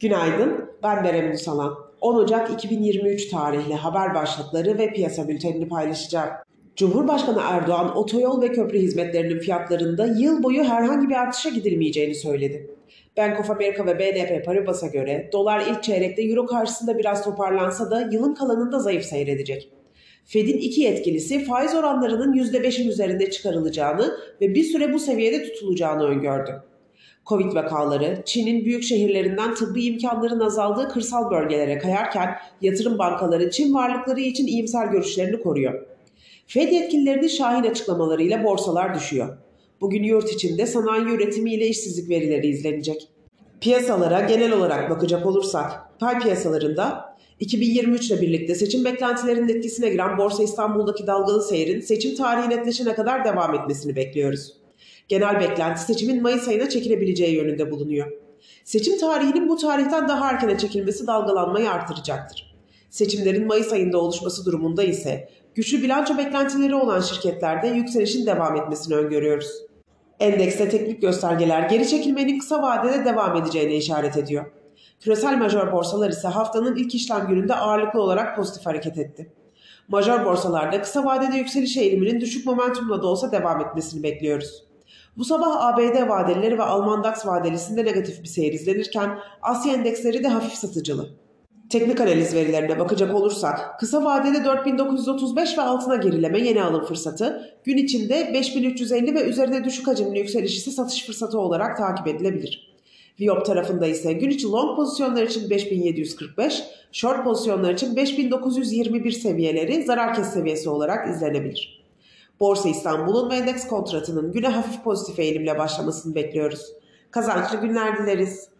Günaydın, ben Berem Salan. 10 Ocak 2023 tarihli haber başlıkları ve piyasa bültenini paylaşacağım. Cumhurbaşkanı Erdoğan otoyol ve köprü hizmetlerinin fiyatlarında yıl boyu herhangi bir artışa gidilmeyeceğini söyledi. Bank of America ve BNP Paribas'a göre dolar ilk çeyrekte euro karşısında biraz toparlansa da yılın kalanında zayıf seyredecek. Fed'in iki yetkilisi faiz oranlarının %5'in üzerinde çıkarılacağını ve bir süre bu seviyede tutulacağını öngördü. Covid vakaları Çin'in büyük şehirlerinden tıbbi imkanların azaldığı kırsal bölgelere kayarken yatırım bankaları Çin varlıkları için iyimser görüşlerini koruyor. Fed yetkililerinin şahin açıklamalarıyla borsalar düşüyor. Bugün yurt içinde sanayi üretimi ile işsizlik verileri izlenecek. Piyasalara genel olarak bakacak olursak, pay piyasalarında 2023 ile birlikte seçim beklentilerinin etkisine giren Borsa İstanbul'daki dalgalı seyrin seçim tarihi netleşene kadar devam etmesini bekliyoruz. Genel beklenti seçimin Mayıs ayına çekilebileceği yönünde bulunuyor. Seçim tarihinin bu tarihten daha erkene çekilmesi dalgalanmayı artıracaktır. Seçimlerin Mayıs ayında oluşması durumunda ise güçlü bilanço beklentileri olan şirketlerde yükselişin devam etmesini öngörüyoruz. Endekste teknik göstergeler geri çekilmenin kısa vadede devam edeceğine işaret ediyor. Küresel major borsalar ise haftanın ilk işlem gününde ağırlıklı olarak pozitif hareket etti. Major borsalarda kısa vadede yükseliş eğiliminin düşük momentumla da olsa devam etmesini bekliyoruz. Bu sabah ABD vadelileri ve Alman DAX vadelisinde negatif bir seyir izlenirken Asya endeksleri de hafif satıcılı. Teknik analiz verilerine bakacak olursak kısa vadede 4935 ve altına gerileme yeni alım fırsatı, gün içinde 5350 ve üzerine düşük hacimli yükseliş ise satış fırsatı olarak takip edilebilir. Viyop tarafında ise gün içi long pozisyonlar için 5745, short pozisyonlar için 5921 seviyeleri zarar kes seviyesi olarak izlenebilir. Borsa İstanbul'un ve endeks kontratının güne hafif pozitif eğilimle başlamasını bekliyoruz. Kazançlı günler dileriz.